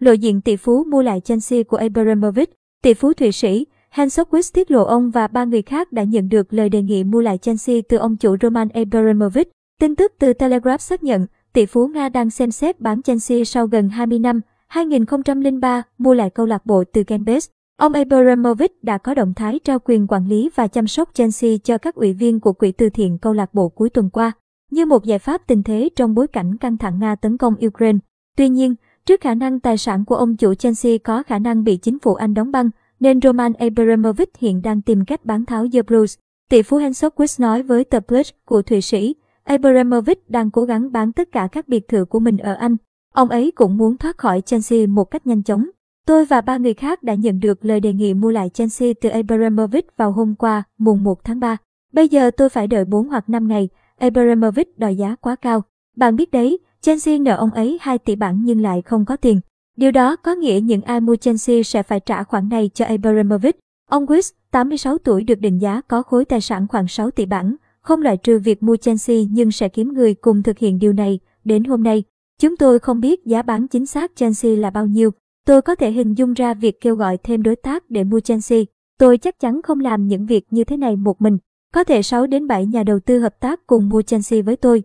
lộ diện tỷ phú mua lại Chelsea của Abramovich. Tỷ phú Thụy Sĩ Hans tiết lộ ông và ba người khác đã nhận được lời đề nghị mua lại Chelsea từ ông chủ Roman Abramovich. Tin tức từ Telegraph xác nhận, tỷ phú Nga đang xem xét bán Chelsea sau gần 20 năm, 2003 mua lại câu lạc bộ từ Genbes. Ông Abramovich đã có động thái trao quyền quản lý và chăm sóc Chelsea cho các ủy viên của quỹ từ thiện câu lạc bộ cuối tuần qua, như một giải pháp tình thế trong bối cảnh căng thẳng Nga tấn công Ukraine. Tuy nhiên, trước khả năng tài sản của ông chủ Chelsea có khả năng bị chính phủ Anh đóng băng, nên Roman Abramovich hiện đang tìm cách bán tháo The Blues. Tỷ phú Hensokowitz nói với tờ Blitz của Thụy Sĩ, Abramovich đang cố gắng bán tất cả các biệt thự của mình ở Anh. Ông ấy cũng muốn thoát khỏi Chelsea một cách nhanh chóng. Tôi và ba người khác đã nhận được lời đề nghị mua lại Chelsea từ Abramovich vào hôm qua, mùng 1 tháng 3. Bây giờ tôi phải đợi 4 hoặc 5 ngày, Abramovich đòi giá quá cao. Bạn biết đấy, Chelsea nợ ông ấy 2 tỷ bảng nhưng lại không có tiền. Điều đó có nghĩa những ai mua Chelsea sẽ phải trả khoản này cho Abramovich. Ông West, 86 tuổi được định giá có khối tài sản khoảng 6 tỷ bảng, không loại trừ việc mua Chelsea nhưng sẽ kiếm người cùng thực hiện điều này. Đến hôm nay, chúng tôi không biết giá bán chính xác Chelsea là bao nhiêu. Tôi có thể hình dung ra việc kêu gọi thêm đối tác để mua Chelsea. Tôi chắc chắn không làm những việc như thế này một mình. Có thể 6 đến 7 nhà đầu tư hợp tác cùng mua Chelsea với tôi.